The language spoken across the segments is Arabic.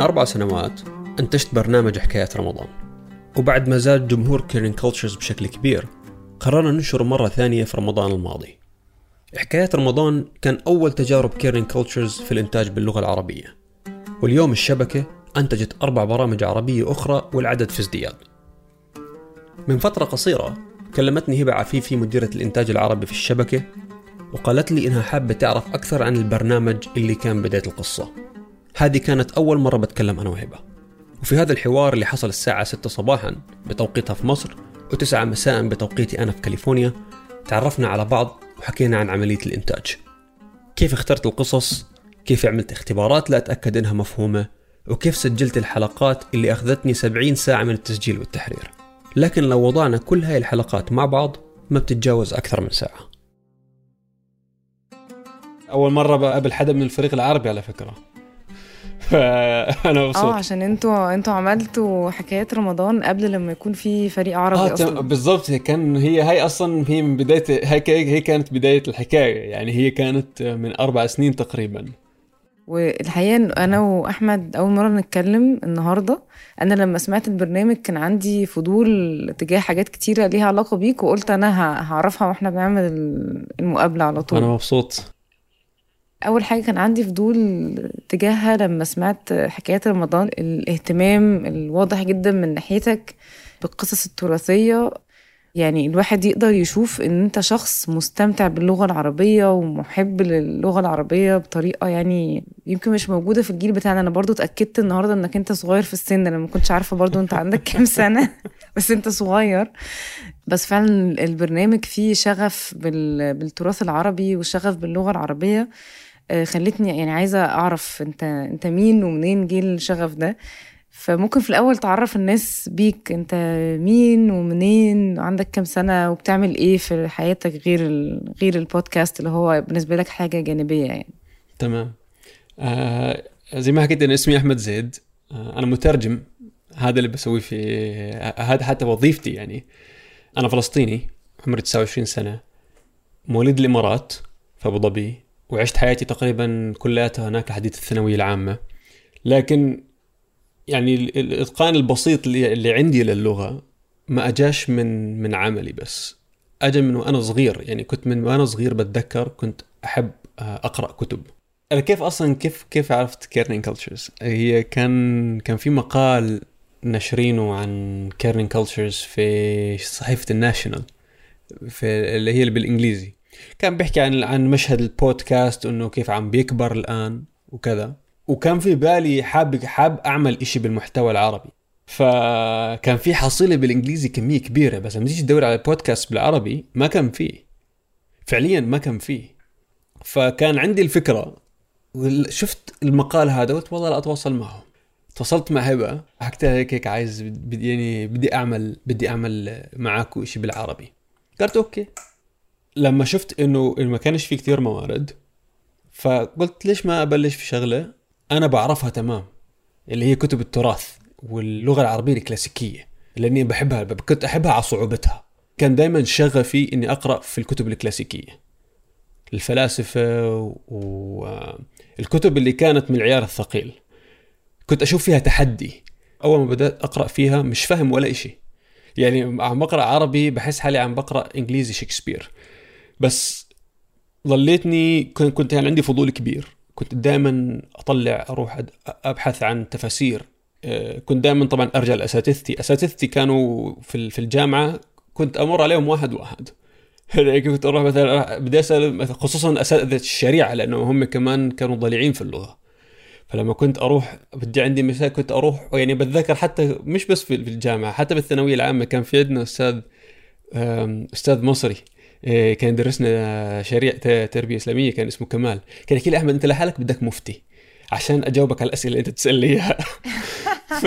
من أربع سنوات أنتجت برنامج حكايات رمضان. وبعد ما زاد جمهور Kerning Cultures بشكل كبير قررنا ننشره مرة ثانية في رمضان الماضي. حكايات رمضان كان أول تجارب Kerning Cultures في الإنتاج باللغة العربية. واليوم الشبكة أنتجت أربع برامج عربية أخرى والعدد في ازدياد. من فترة قصيرة كلمتني هبة عفيفي مديرة الإنتاج العربي في الشبكة وقالت لي إنها حابة تعرف أكثر عن البرنامج اللي كان بداية القصة. هذه كانت أول مرة بتكلم أنا وهبة وفي هذا الحوار اللي حصل الساعة 6 صباحا بتوقيتها في مصر و9 مساء بتوقيتي أنا في كاليفورنيا تعرفنا على بعض وحكينا عن عملية الإنتاج. كيف اخترت القصص؟ كيف عملت اختبارات؟ لأتأكد إنها مفهومة. وكيف سجلت الحلقات اللي أخذتني 70 ساعة من التسجيل والتحرير. لكن لو وضعنا كل هاي الحلقات مع بعض ما بتتجاوز أكثر من ساعة. أول مرة بقابل حدا من الفريق العربي على فكرة. فأنا مبسوط. آه عشان أنتوا أنتوا عملتوا حكايات رمضان قبل لما يكون في فريق عربي آه أصلا. هي كان هي هاي أصلا هي من بدايه هي هي كانت بداية الحكاية. يعني هي كانت من أربع سنين تقريبا. والحقيقة أنا وأحمد أول مرة نتكلم النهارده أنا لما سمعت البرنامج كان عندي فضول تجاه حاجات كتيرة ليها علاقة بيك وقلت أنا هعرفها وإحنا بنعمل ال- المقابلة على طول. أنا مبسوط. أول حاجة كان عندي فضول تجاهها لما سمعت حكايات رمضان. الاهتمام الواضح جدا من ناحيتك بالقصص التراثية. يعني الواحد يقدر يشوف إن أنت شخص مستمتع باللغة العربية ومحب للغة العربية بطريقة يعني يمكن مش موجودة في الجيل بتاعنا. أنا برضو اتأكدت النهارده إنك أنت صغير في السن. أنا ما كنتش عارفة برضو أنت عندك كام سنة بس أنت صغير. بس فعلا البرنامج فيه شغف بال- بالتراث العربي وشغف باللغة العربية. آه، خلتني يعني عايزة أعرف أنت أنت مين ومنين جه الشغف ده. فممكن في الأول تعرف الناس بيك أنت مين ومنين وعندك كام سنة وبتعمل إيه في حياتك غير. غير البودكاست اللي هو بالنسبة لك حاجة جانبية يعني؟ تمام. آه زي ما حكيت أنا اسمي أحمد زيد. آه أنا مترجم. هذا اللي بسويه في آه، هذا حتى وظيفتي يعني. أنا فلسطيني عمري 29 سنة. مواليد الإمارات في أبو ظبي. وعشت حياتي تقريبا كلياتها هناك لحديت الثانوية العامة. لكن يعني ال- الإتقان البسيط اللي, عندي للغة ما أجاش من من عملي بس. اجى من وأنا صغير. يعني كنت من وأنا صغير بتذكر كنت أحب آه، أقرأ كتب. أنا كيف أصلا كيف كيف عرفت كيرنين كلتشرز هي كان كان في مقال ناشرينه عن Kerning Cultures في صحيفة ال National في اللي هي بالإنجليزي. كان بيحكي عن عن مشهد البودكاست انه كيف عم بيكبر الآن وكذا. وكان في بالي حاب حاب أعمل إشي بالمحتوى العربي. فكان في حصيلة بالإنجليزي كمية كبيرة بس لما تيجي تدور على بودكاست بالعربي ما كان فيه. فعليا ما كان فيه. فكان عندي الفكرة. شفت المقال هذا قلت والله لا أتواصل معه. تواصلت مع هبة حكيت لها هيك هيك عايز بدي يعني بدي اعمل بدي أعمل معاكم شيء بالعربي. قالت أوكي. لما شفت إنه ما كانش في كثير موارد فقلت ليش ما أبلش في شغلة أنا بعرفها تمام اللي هي كتب التراث واللغة العربية الكلاسيكية لأني بحبها كنت أحبها على صعوبتها. كان دائما شغفي إني أقرأ في الكتب الكلاسيكية. الفلاسفة والكتب اللي كانت من العيار الثقيل. كنت أشوف فيها تحدي. أول ما بدأت أقرأ فيها مش فاهم ولا إشي. يعني عم بقرأ عربي بحس حالي عم بقرأ إنجليزي شكسبير. بس ظليتني كنت يعني عندي فضول كبير. كنت دائما أطلع أروح أبحث عن تفاسير. آه، كنت دائما طبعا أرجع لأساتذتي. أساتذتي كانوا في الجامعة كنت أمر عليهم واحد واحد. يعني كنت أروح مثلا بدي أسأل خصوصا أساتذة الشريعة لأنه هم كمان كانوا ضليعين في اللغة. فلما كنت أروح بدي عندي مثال كنت أروح يعني بتذكر حتى مش بس في الجامعة حتى بالثانوية العامة كان في عندنا أستاذ أستاذ مصري. كان يدرسنا شريعة تربية إسلامية كان اسمه كمال. كان يحكي لي أحمد أنت لحالك بدك مفتي عشان أجاوبك على الأسئلة اللي أنت تسألني إياها. ف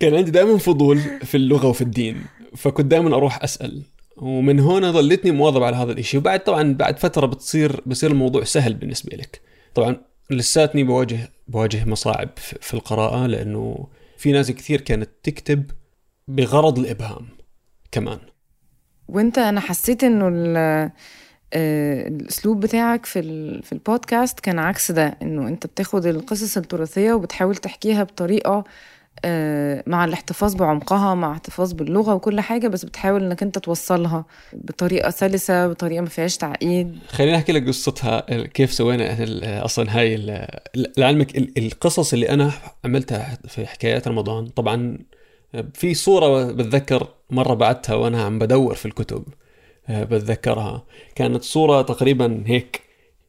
كان عندي دائما فضول في اللغة وفي الدين فكنت دائما أروح أسأل. ومن هنا ظلتني مواظب على هذا الشيء وبعد طبعا بعد فترة بتصير بصير الموضوع سهل بالنسبة لك. طبعا لساتني بواجه بواجه مصاعب في القراءة لأنه في ناس كثير كانت تكتب بغرض الإبهام كمان. وانت أنا حسيت انه آه، الاسلوب بتاعك في في البودكاست كان عكس ده انه انت بتاخد القصص التراثية وبتحاول تحكيها بطريقة آه، مع الاحتفاظ بعمقها مع احتفاظ باللغة وكل حاجة بس بتحاول انك انت توصلها بطريقة سلسة بطريقة ما فيهاش تعقيد. خليني احكي لك قصتها كيف سوينا أصلا هاي لعلمك القصص اللي أنا عملتها في حكايات رمضان طبعا في صورة بتذكر مرة بعتها وأنا عم بدور في الكتب آه، بتذكرها. كانت صورة تقريبا هيك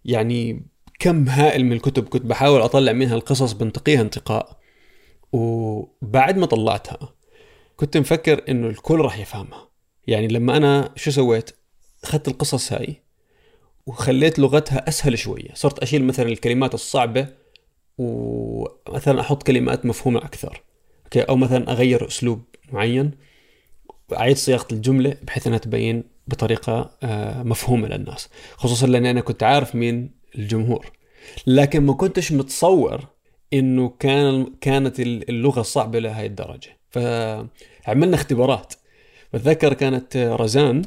يعني كم هائل من الكتب كنت بحاول أطلع منها القصص بنتقيها انتقاء. وبعد ما طلعتها كنت مفكر إنه الكل راح يفهمها. يعني لما أنا شو سويت؟ أخذت القصص هاي وخليت لغتها أسهل شوية. صرت أشيل مثلا الكلمات الصعبة ومثلا أحط كلمات مفهومة أكثر. أو مثلا أغير أسلوب معين أعيد صياغة الجملة بحيث أنها تبين بطريقة آه، مفهومة للناس خصوصا لأني أنا كنت عارف مين الجمهور. لكن ما كنتش متصور إنه كان كانت اللغة صعبة لهي الدرجة. فعملنا اختبارات. بتذكر كانت رزان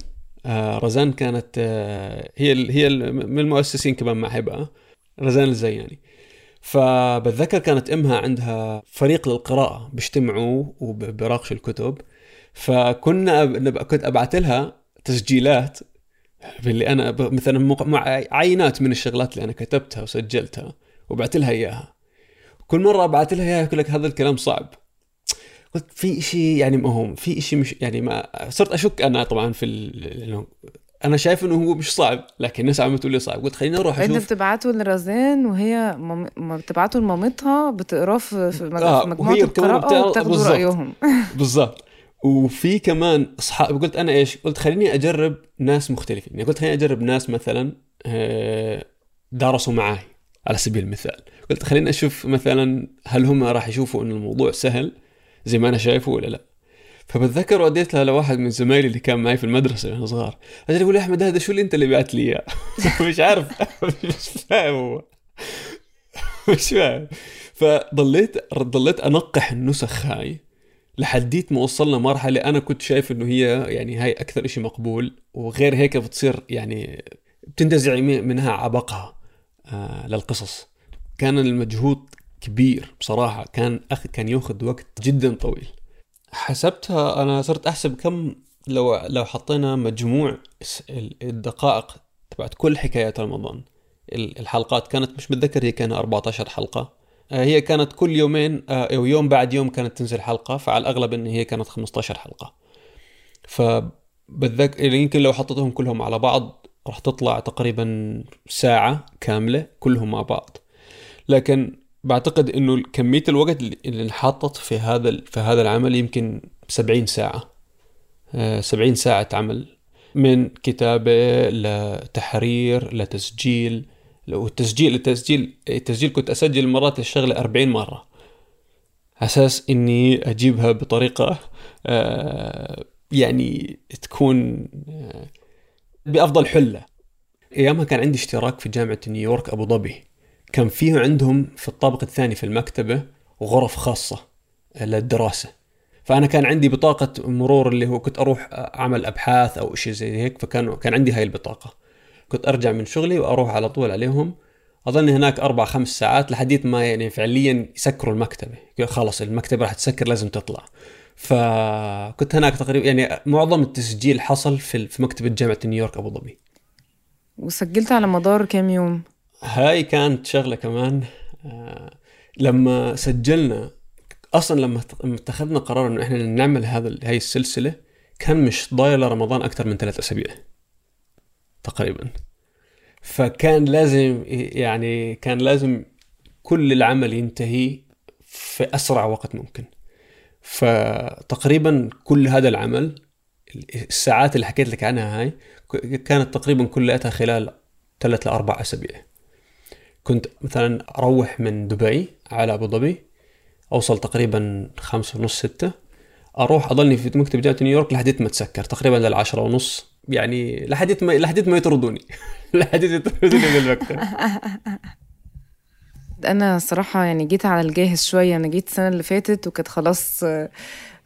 آه، رزان كانت آه، هي هي من المؤسسين كمان مع هبه رزان الزياني. فبتذكر كانت أمها عندها فريق للقراءة بيجتمعوا وبراقشوا الكتب. فكنا كنت أبعث لها تسجيلات اللي أنا مثلا مع عينات من الشغلات اللي أنا كتبتها وسجلتها وبعت لها إياها. كل مرة أبعث لها إياها يقول لك هذا الكلام صعب. قلت في شيء يعني ما هو في شيء مش يعني ما صرت أشك أنا طبعا في ال... أنا شايف إنه هو مش صعب لكن الناس عم تقول لي صعب. قلت خليني أروح أشوف انت بتبعته لرزان وهي ما بتبعته لمامتها بتقراه في آه مجموعة القراءة وبتاخذوا رأيهم. بالضبط. وفي كمان أصحاب قلت أنا إيش؟ قلت خليني أجرب ناس مختلفين، يعني قلت خليني أجرب ناس مثلا آه، درسوا معاي على سبيل المثال، قلت خليني أشوف مثلا هل هم راح يشوفوا انه الموضوع سهل زي ما أنا شايفه ولا لا. فبتذكر وديتها لواحد من زمايلي اللي كان معي في المدرسة وأنا صغار، أجي يقول أحمد هذا شو اللي أنت اللي بعت لي إياه؟ مش عارف. مش فاهم هو. مش فاهم. فضليت ضليت أنقح النسخ هاي لحديت ما وصلنا مرحلة أنا كنت شايف إنه هي يعني هاي أكثر شيء مقبول وغير هيك بتصير يعني بتنتزع منها عبقها آه للقصص. كان المجهود كبير بصراحة. كان أخ كان ياخذ وقت جدا طويل. حسبتها أنا صرت أحسب كم لو لو حطينا مجموع الدقائق تبعت كل حكايات رمضان. الحلقات كانت مش متذكر هي كان 14 حلقة. آه، هي كانت كل يومين آه، أو يوم بعد يوم كانت تنزل حلقة فعلى الأغلب إن هي كانت 15 حلقة. فبتذكر يعني يمكن لو حطيتهم كلهم على بعض راح تطلع تقريبا ساعة كاملة كلهم مع بعض. لكن بعتقد إنه كمية الوقت اللي انحطت في هذا في هذا العمل يمكن 70 ساعة. 70 آه، ساعة عمل. من كتابة لتحرير لتسجيل. لو التسجيل التسجيل التسجيل كنت أسجل مرات الشغله 40 مرة. أساس إني أجيبها بطريقة آه، يعني تكون آه، بأفضل حلة. ايامها كان عندي اشتراك في جامعة نيويورك أبو ظبي. كان فيه عندهم في الطابق الثاني في المكتبة غرف خاصة للدراسة. فأنا كان عندي بطاقة مرور اللي هو كنت أروح أعمل أبحاث أو شيء زي هيك فكان كان عندي هاي البطاقة. كنت أرجع من شغلي وأروح على طول عليهم. أظن هناك أربع خمس ساعات لحديت ما يعني فعليا يسكروا المكتبة. خلاص المكتبة راح تسكر لازم تطلع. فكنت هناك تقريبا يعني معظم التسجيل حصل في مكتبة جامعة نيويورك أبو ظبي. وسجلت على مدار كام يوم؟ هاي كانت شغلة كمان آه لما سجلنا أصلا لما اتخذنا قرار إنه إحنا نعمل هذا هاي السلسلة كان مش ضايل رمضان أكثر من ثلاث أسابيع تقريبا. فكان لازم يعني كان لازم كل العمل ينتهي في أسرع وقت ممكن. فتقريبا كل هذا العمل الساعات اللي حكيت لك عنها هاي كانت تقريبا كلها خلال ثلاث لأربع أسابيع. كنت مثلا أروح من دبي على أبو ظبي أوصل تقريبا خمسة ونص ستة أروح أضلني في مكتب جامعه نيويورك لحديت ما أتسكر تقريبا للعشرة ونص. يعني لحديت ما لحديت ما يطردوني. لحديت يطردوني من المكتب. أنا صراحة يعني جيت على الجاهز شوية. أنا جيت السنة اللي فاتت وكانت خلاص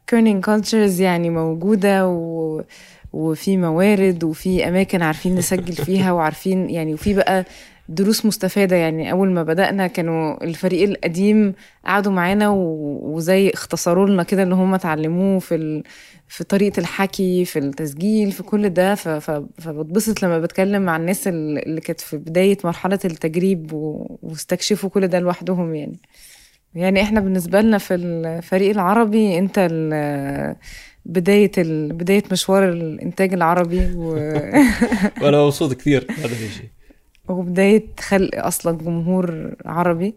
Kerning Cultures يعني موجودة و وفي موارد وفي أماكن عارفين نسجل فيها وعارفين يعني وفي بقى دروس مستفادة يعني أول ما بدأنا كانوا الفريق القديم قعدوا معانا وزي اختصروا لنا كده اللي هم اتعلموه في ال... في طريقة الحكي في التسجيل في كل ده ف... ف... فبتبسط لما بتكلم مع الناس اللي كانت في بداية مرحلة التجريب و... واستكشفوا كل ده لوحدهم يعني يعني إحنا بالنسبة لنا في الفريق العربي أنت ال... بداية. بداية مشوار الإنتاج العربي و... وأنا مبسوط كثير هذا الشيء وبداية خلق أصلا جمهور عربي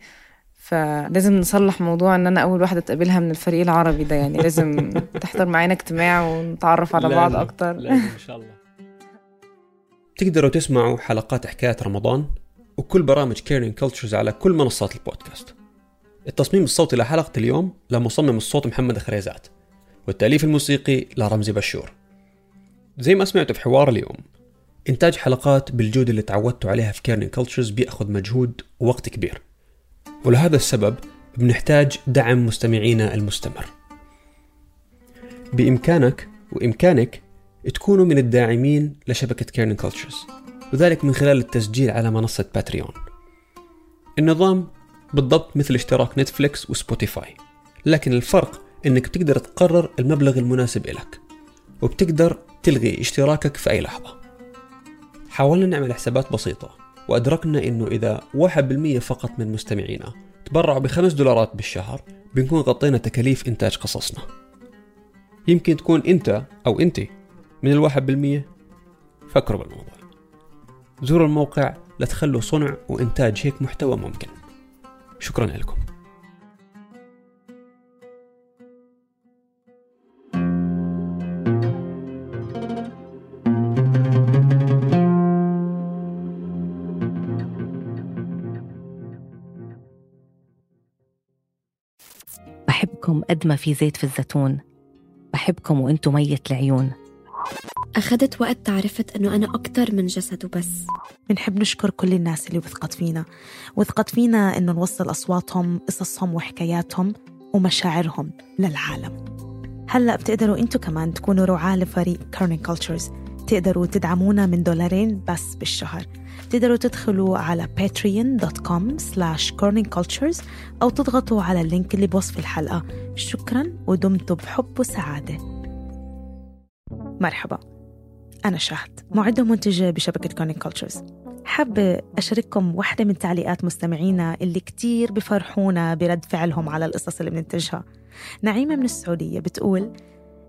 فلازم نصلح موضوع إن أنا أول واحدة اتقابلها من الفريق العربي ده يعني لازم تحضر معانا اجتماع ونتعرف على بعض أكتر. لازم إن شاء الله. تقدروا تسمعوا حلقات حكايات رمضان وكل برامج كيرين كولتشرز على كل منصات البودكاست. التصميم الصوتي لحلقة اليوم لمصمم الصوت محمد خريزات والتأليف الموسيقي لرمزي بشور. زي ما سمعتوا في حوار اليوم إنتاج حلقات بالجودة اللي تعودتوا عليها في Kerning Cultures بيأخذ مجهود ووقت كبير. ولهذا السبب بنحتاج دعم مستمعينا المستمر. بإمكانك وإمكانك تكونوا من الداعمين لشبكة Kerning Cultures وذلك من خلال التسجيل على منصة Patreon النظام بالضبط مثل اشتراك Netflix و Spotify لكن الفرق إنك بتقدر تقرر المبلغ المناسب لك وبتقدر تلغي اشتراكك في أي لحظة. حاولنا نعمل حسابات بسيطة وأدركنا إنه إذا 1% فقط من مستمعينا تبرعوا بخمس دولارات بالشهر بنكون غطينا تكاليف إنتاج قصصنا. يمكن تكون أنت أو أنت من الواحد بالمية. فكروا بالموضوع. زوروا الموقع لتخلوا صنع وإنتاج هيك محتوى ممكن. شكرا لكم. قد ما في زيت في الزيتون. بحبكم وإنتو مية العيون. أخذت وقت تعرفت أنه أنا أكتر من جسد وبس. بنحب نشكر كل الناس اللي وثقت فينا. وثقت فينا إنه نوصل أصواتهم قصصهم وحكاياتهم ومشاعرهم للعالم. هلأ بتقدروا أنتوا كمان تكونوا رعاة لفريق كارنين كولتشرز تقدروا تدعمونا من دولارين بس بالشهر. تقدروا تدخلوا على patreon.com slash corningcultures أو تضغطوا على ال link اللي بوصف الحلقة. شكرا ودمتم بحب وسعادة. مرحبا. أنا شهد معدة ومنتجة بشبكة Kerning Cultures حابة أشارككم واحدة من تعليقات مستمعينا اللي كتير بفرحونا برد فعلهم على القصص اللي بننتجها. نعيمة من السعودية بتقول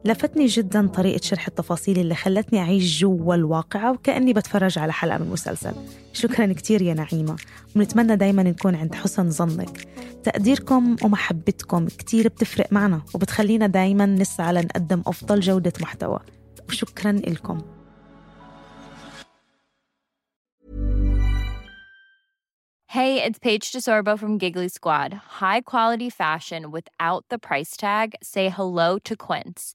لفتني جدا طريقة شرح التفاصيل اللي خلتني أعيش جوا الواقعة وكأني بتفرج على حلقة من مسلسل شكرا كتير يا نعيمة ونتمنى دايما نكون عند حسن ظنك تقديركم ومحبتكم كتير بتفرق معنا وبتخلينا دايما نسعى لنقدم أفضل جودة محتوى وشكرا لكم Hey, it's Paige DeSorbo from Giggly Squad. High quality fashion without the price tag. Say hello to Quince.